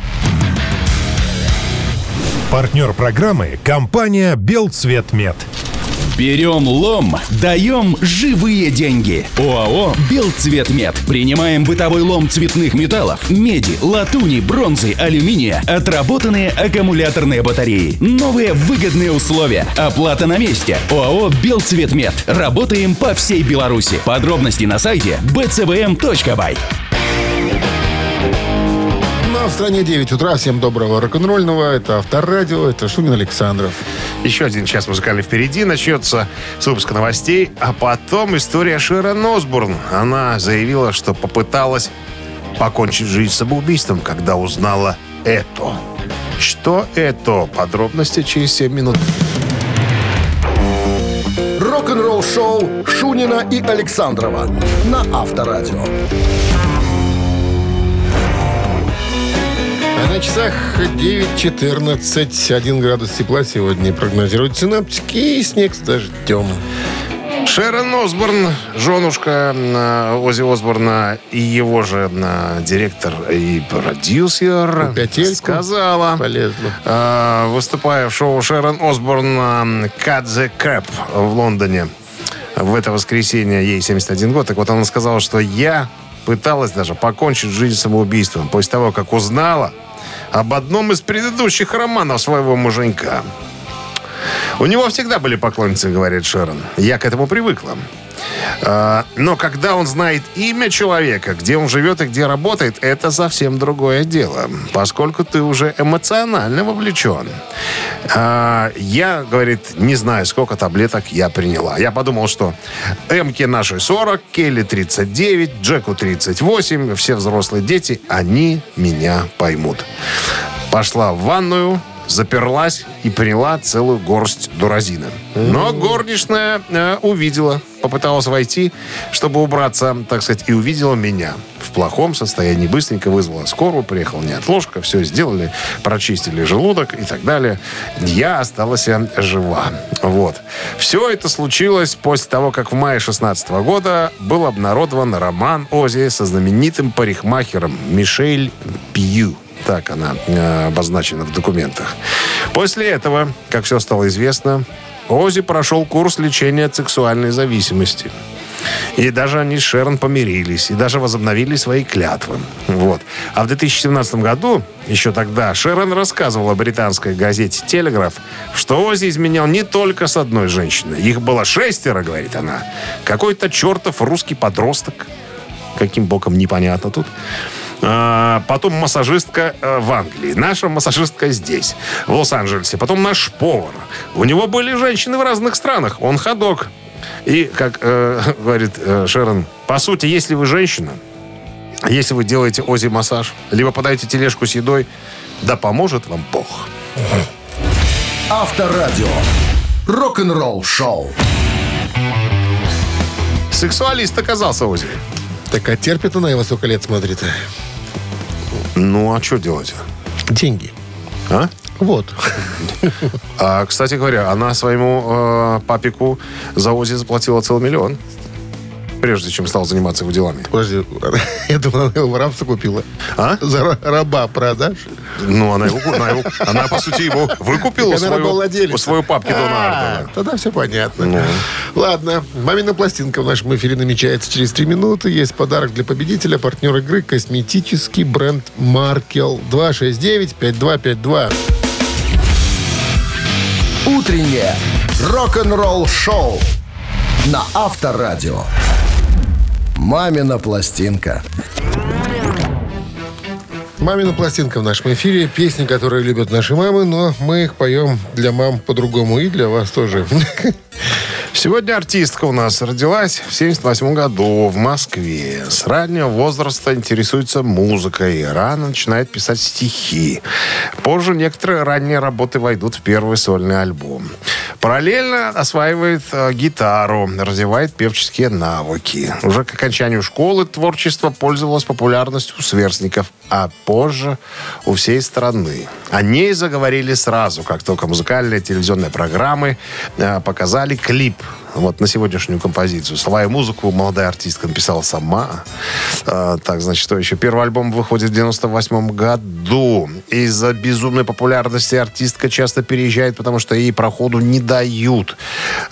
Speaker 2: Партнер программы – компания «Белцветмет».
Speaker 3: Берем лом, даем живые деньги. ОАО «Белцветмет». Принимаем бытовой лом цветных металлов, меди, латуни, бронзы, алюминия, отработанные аккумуляторные батареи. Новые выгодные условия. Оплата на месте. ОАО «Белцветмет». Работаем по всей Беларуси. Подробности на сайте bcvm.by.
Speaker 4: В стране 9 утра. Всем доброго рок-н-ролльного. Это Авторадио, это Шунин Александров.
Speaker 5: Еще один час музыкальный впереди. Начнется с выпуска новостей, а потом история Шерон Осборн. Она заявила, что попыталась покончить жизнь самоубийством, когда узнала это. Что это? Подробности через 7 минут.
Speaker 1: Рок-н-ролл-шоу Шунина и Александрова на Авторадио.
Speaker 4: А на часах 9.14. 1 градус тепла сегодня прогнозируют синаптики и снег с дождем.
Speaker 5: Шерон Осборн, женушка э, Ози Осборна и его же э, директор и продюсер,
Speaker 4: Петельку
Speaker 5: сказала,
Speaker 4: полезла.
Speaker 5: э, выступая в шоу Шерон Осборн «Cut the Crap» в Лондоне в это воскресенье, ей 71 год, так вот она сказала, что я пыталась даже покончить жизнь самоубийством после того, как узнала об одном из предыдущих романов своего муженька. У него всегда были поклонницы, говорит Шерон. Я к этому привыкла. А, Но когда он знает имя человека, где он живет и где работает, это совсем другое дело, поскольку ты уже эмоционально вовлечен. А, Я, говорит, не знаю, сколько таблеток я приняла. Я подумал, что Эмке нашей 40, Келли 39, Джеку 38, все взрослые дети, они меня поймут. Пошла в ванную, заперлась и приняла целую горсть дуразина. Но горничная э, увидела, попыталась войти, чтобы убраться, так сказать, и увидела меня в плохом состоянии. Быстренько вызвала скорую, приехала неотложка, все сделали, прочистили желудок и так далее. Я осталась жива. Вот. Все это случилось после того, как в мае 16 года был обнародован роман Ози со знаменитым парикмахером Мишель Пью. Так она э, обозначена в документах. После этого, как все стало известно, Ози прошел курс лечения от сексуальной зависимости. И даже они с Шерон помирились, и даже возобновили свои клятвы. Вот. А в 2017 году, еще тогда, Шерон рассказывала британской газете «Телеграф», что Ози изменял не только с одной женщиной. Их было шестеро, говорит она. Какой-то чертов русский подросток. Каким боком, непонятно тут. А, потом массажистка э, в Англии. Наша массажистка здесь, в Лос-Анджелесе. Потом наш повар. У него были женщины в разных странах. Он ходок. И, как э, говорит э, Шерон, по сути, если вы женщина, если вы делаете ози-массаж, либо подаете тележку с едой, да поможет вам Бог.
Speaker 1: Авторадио. Рок-н-ролл шоу.
Speaker 5: Сексуалист оказался Ози.
Speaker 4: Так а терпит она его сколько лет смотрит?
Speaker 5: Ну, а что делать?
Speaker 4: Деньги.
Speaker 5: А?
Speaker 4: Вот.
Speaker 5: А, кстати говоря, она своему э, папику за Ози заплатила целый миллион. Прежде чем стал заниматься его делами.
Speaker 4: Подожди, я думал, она его в рабство купила.
Speaker 5: А?
Speaker 4: За ра- раба продашь?
Speaker 5: Ну, она его, она, его- она, по сути, его выкупила у у своего папки
Speaker 4: А,
Speaker 5: Ардена.
Speaker 4: Тогда все понятно.
Speaker 5: Ну.
Speaker 4: Ладно, мамина пластинка в нашем эфире намечается через три минуты. Есть подарок для победителя, партнер игры, косметический бренд Маркел. 269-5252.
Speaker 1: Утреннее рок-н-ролл шоу на Авторадио. Мамина пластинка.
Speaker 4: Мамина пластинка в нашем эфире. Песни, которые любят наши мамы, но мы их поем для мам по-другому и для вас тоже.
Speaker 5: Сегодня артистка у нас родилась в 78 году в Москве. С раннего возраста интересуется музыкой. Рано начинает писать стихи. Позже некоторые ранние работы войдут в первый сольный альбом. Параллельно осваивает э, гитару, развивает певческие навыки. Уже к окончанию школы творчество пользовалось популярностью у сверстников, а позже у всей страны. О ней заговорили сразу, как только музыкальные телевизионные программы э, показали клип вот на сегодняшнюю композицию. Слова и музыку молодая артистка написала сама. А, так, значит, что еще? Первый альбом выходит в 98 году. Из-за безумной популярности артистка часто переезжает, потому что ей проходу не дают.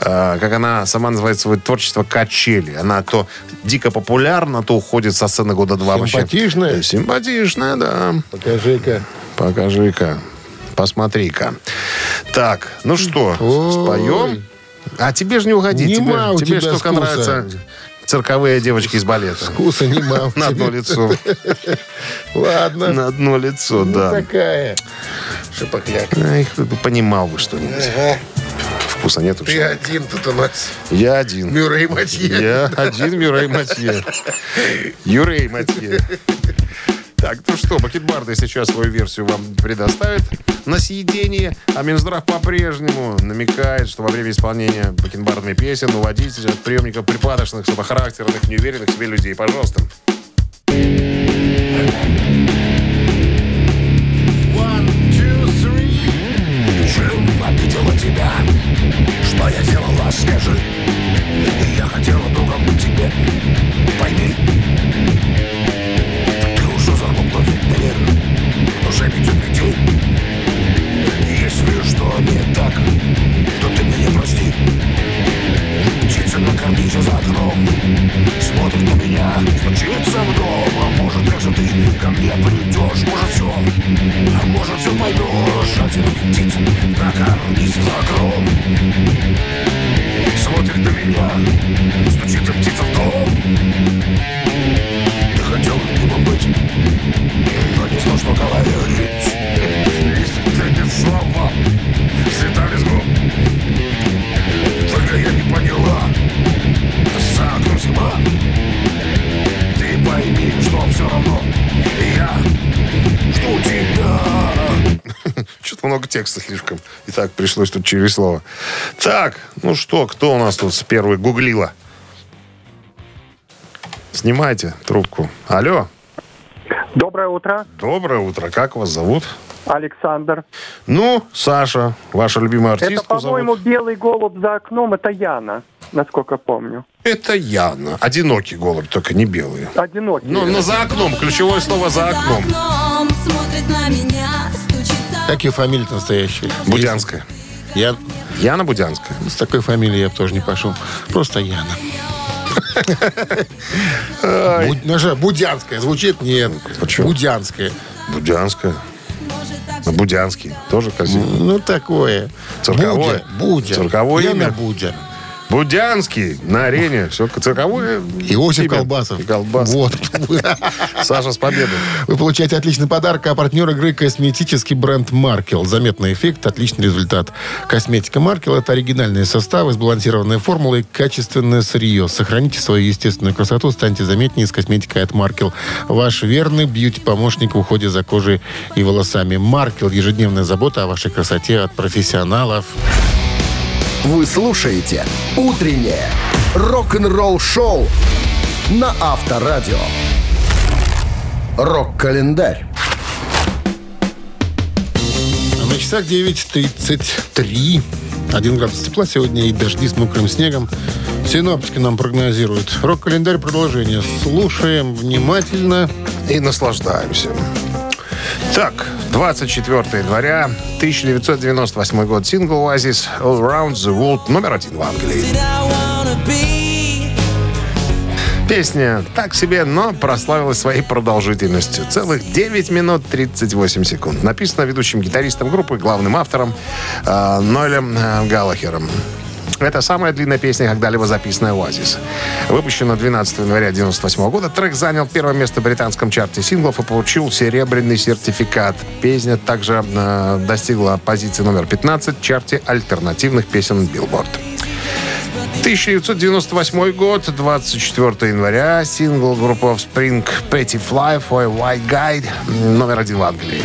Speaker 5: А, как она сама называет свое творчество качели. Она то дико популярна, то уходит со сцены года два вообще.
Speaker 4: Симпатичная?
Speaker 5: Симпатичная, да.
Speaker 4: Покажи-ка.
Speaker 5: Покажи-ка. Посмотри-ка. Так, ну что,
Speaker 4: Ой.
Speaker 5: споем? А тебе же не угодить.
Speaker 4: Нема
Speaker 5: тебе
Speaker 4: у
Speaker 5: тебе
Speaker 4: тебя
Speaker 5: только
Speaker 4: вкуса.
Speaker 5: нравятся цирковые девочки из балета.
Speaker 4: Вкуса нема.
Speaker 5: На одно лицо.
Speaker 4: Ладно.
Speaker 5: На одно лицо,
Speaker 4: Ну,
Speaker 5: да.
Speaker 4: такая. Шипокляк.
Speaker 5: Ты понимал бы что-нибудь. Вкуса нет
Speaker 4: Ты
Speaker 5: вообще.
Speaker 4: один тут у нас.
Speaker 5: Я один.
Speaker 4: Мюррей Матье.
Speaker 5: Я один Мюррей Матье. Юрей Матье. Так, ну что, Бакетбарды сейчас свою версию вам предоставит на съедение, а Минздрав по-прежнему намекает, что во время исполнения бакенбардными песен у водителя от приемников припадочных, слабохарактерных, неуверенных в себе людей. Пожалуйста.
Speaker 10: Обидела тебя? Что я делала, скажи Я хотела другом быть тебе Пойми Если что не так То ты меня прости. Птица на карнизе за окном. На меня Стучится в А может как же ты ко мне придешь? Может все А может все пойдешь Один на карнизе за
Speaker 5: текста слишком. И так пришлось тут через слово. Так, ну что, кто у нас тут первый гуглила? Снимайте трубку. Алло.
Speaker 11: Доброе утро,
Speaker 5: Доброе утро. Как вас зовут?
Speaker 11: Александр.
Speaker 5: Ну, Саша, ваша любимая
Speaker 11: Это,
Speaker 5: артистка
Speaker 11: по-моему,
Speaker 5: зовут?
Speaker 11: белый голубь за окном, это Яна, насколько помню.
Speaker 5: Это Яна. Одинокий голубь, только не белый.
Speaker 11: Одинокий.
Speaker 5: Ну, ну, за окном. Ключевое слово за окном.
Speaker 12: Смотрит на меня.
Speaker 4: Как ее фамилия настоящая?
Speaker 5: Будянская.
Speaker 4: Я
Speaker 5: Яна Будянская.
Speaker 4: с такой фамилией я бы тоже не пошел. Просто Яна. Буд- ну Будянская. Звучит? Нет.
Speaker 5: Почему?
Speaker 4: Будянская.
Speaker 5: Будянская. Ну, Будянский. Тоже красиво.
Speaker 4: Ну, такое.
Speaker 5: Цирковое?
Speaker 4: Будя. Будя.
Speaker 5: Цирковое
Speaker 4: Яна
Speaker 5: имя?
Speaker 4: Будя.
Speaker 5: Будянский на арене. Все цирковое.
Speaker 4: Иосиф
Speaker 5: имя.
Speaker 4: Колбасов.
Speaker 5: И Колбасов.
Speaker 4: Вот.
Speaker 5: Саша с победой.
Speaker 4: Вы получаете отличный подарок, а партнер игры косметический бренд Маркел. Заметный эффект, отличный результат. Косметика Маркел – это оригинальные составы, сбалансированные формулы и качественное сырье. Сохраните свою естественную красоту, станьте заметнее с косметикой от Маркел. Ваш верный бьюти-помощник в уходе за кожей и волосами. Маркел – ежедневная забота о вашей красоте от профессионалов.
Speaker 1: Вы слушаете «Утреннее рок-н-ролл-шоу» на Авторадио. Рок-календарь.
Speaker 4: А на часах 9.33. Один градус тепла сегодня и дожди с мокрым снегом. Синоптики нам прогнозируют. Рок-календарь продолжение. Слушаем внимательно.
Speaker 5: И наслаждаемся. Так, 24 января 1998 год. Сингл Oasis All Around the World номер один в Англии. Песня так себе, но прославилась своей продолжительностью. Целых 9 минут 38 секунд. Написано ведущим гитаристом группы, главным автором э, Нойлем э, Галлахером. Это самая длинная песня, когда-либо записанная «Оазис». Выпущена 12 января 1998 года, трек занял первое место в британском чарте синглов и получил серебряный сертификат. Песня также э, достигла позиции номер 15 в чарте альтернативных песен Billboard. 1998 год, 24 января, сингл группы Offspring Pretty Fly for a White Guide, номер один в Англии.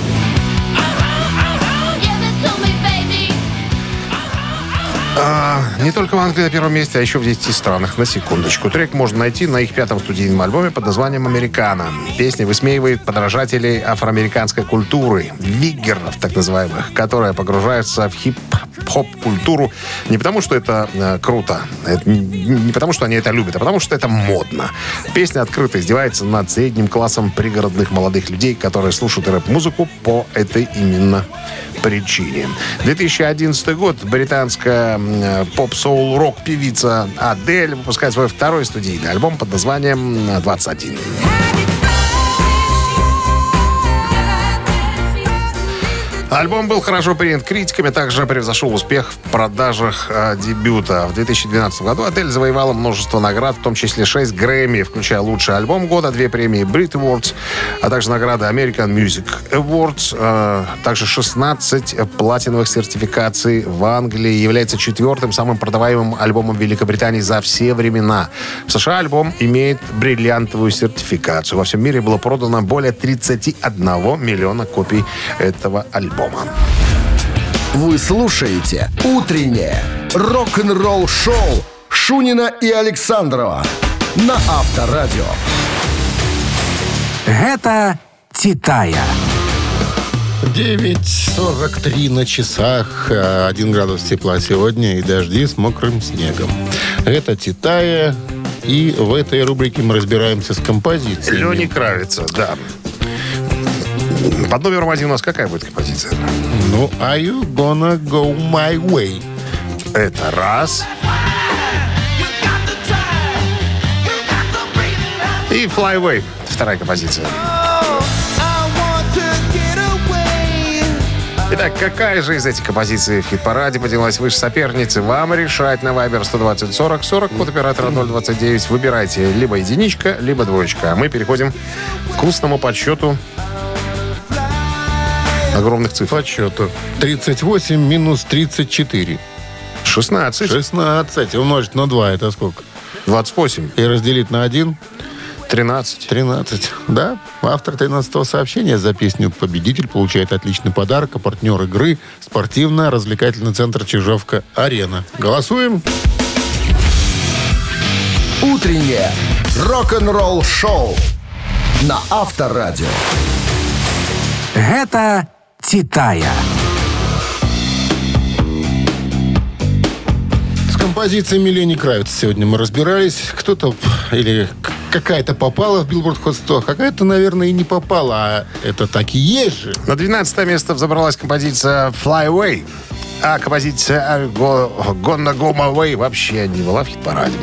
Speaker 5: А, не только в Англии на первом месте, а еще в 10 странах. На секундочку. Трек можно найти на их пятом студийном альбоме под названием «Американо». Песня высмеивает подражателей афроамериканской культуры, виггеров так называемых, которые погружаются в хип-хоп-культуру не потому, что это э, круто, это не- не потому, что они это любят, а потому, что это модно. Песня открыто издевается над средним классом пригородных молодых людей, которые слушают рэп-музыку по этой именно причине. 2011 год. Британская м, поп-соул-рок певица Адель выпускает свой второй студийный альбом под названием «21». Альбом был хорошо принят критиками, также превзошел успех в продажах э, дебюта. В 2012 году Адель завоевала множество наград, в том числе 6 Грэмми, включая лучший альбом года, две премии Brit Awards, а также награды American Music Awards, э, также 16 платиновых сертификаций в Англии. Является четвертым самым продаваемым альбомом Великобритании за все времена. В США альбом имеет бриллиантовую сертификацию. Во всем мире было продано более 31 миллиона копий этого альбома.
Speaker 1: Вы слушаете «Утреннее рок-н-ролл-шоу» Шунина и Александрова на Авторадио.
Speaker 13: Гэта Титая.
Speaker 4: 9.43 на часах. э, Один градус тепла сегодня и дожди с мокрым снегом. Это Титая. И в этой рубрике мы разбираемся с композициями.
Speaker 5: Лени Кравица, да. Под номером один у нас какая будет композиция?
Speaker 4: Ну, are you gonna go my way?
Speaker 5: Это раз. И Fly Away. Вторая композиция. Итак, какая же из этих композиций в хит-параде поднялась выше соперницы? Вам решать на Viber 120 40 40, код оператора 029. Выбирайте либо единичка, либо двоечка. А мы переходим к устному подсчету огромных цифр.
Speaker 4: Подсчету. 38 минус 34.
Speaker 5: 16.
Speaker 4: 16. Умножить на 2 это сколько?
Speaker 5: 28.
Speaker 4: И разделить на 1?
Speaker 5: 13.
Speaker 4: 13. Да. Автор 13 сообщения за песню «Победитель» получает отличный подарок, а партнер игры – спортивно-развлекательный центр «Чижовка-Арена». Голосуем.
Speaker 1: «Утреннее рок-н-ролл-шоу» на Авторадио.
Speaker 13: Гэта Титая.
Speaker 4: С композициями Лени Кравица сегодня мы разбирались. Кто-то или какая-то попала в Billboard Hot 100, а какая-то, наверное, и не попала. А это так и есть же.
Speaker 5: На 12 место взобралась композиция Fly Away. А композиция Go- Gonna Go My Way вообще не была в хит-параде.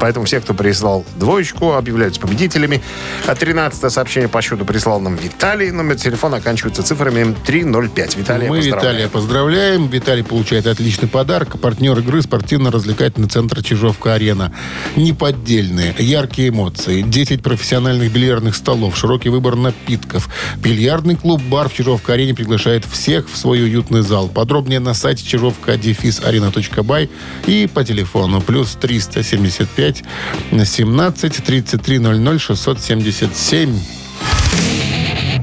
Speaker 5: Поэтому все, кто прислал двоечку, объявляются победителями. А 13 сообщение по счету прислал нам Виталий. Номер телефона оканчивается цифрами 305. Виталий,
Speaker 4: Мы Виталия поздравляем. Виталий получает отличный подарок. Партнер игры спортивно-развлекательный центр Чижовка-Арена. Неподдельные, яркие эмоции, 10 профессиональных бильярдных столов, широкий выбор напитков. Бильярдный клуб-бар в Чижовка-Арене приглашает всех в свой уютный зал. Подробнее на сайте чижовка-арена.бай и по телефону плюс 375 17 33 00 677.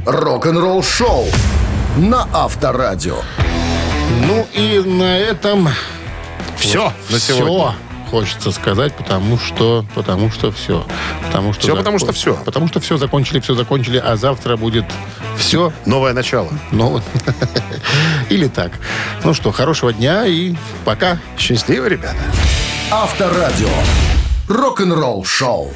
Speaker 1: Рок-н-ролл шоу на Авторадио.
Speaker 4: Ну и на этом
Speaker 5: Все на
Speaker 4: все
Speaker 5: сегодня.
Speaker 4: хочется сказать, потому что, потому что все, потому что
Speaker 5: Всё, потому что всё.
Speaker 4: потому что все закончили, все закончили, а завтра будет все,
Speaker 5: Новое начало.
Speaker 4: ну или так. Ну что, хорошего дня и пока.
Speaker 5: Счастливо, ребята.
Speaker 1: Авторадио. Рок-н-ролл шоу.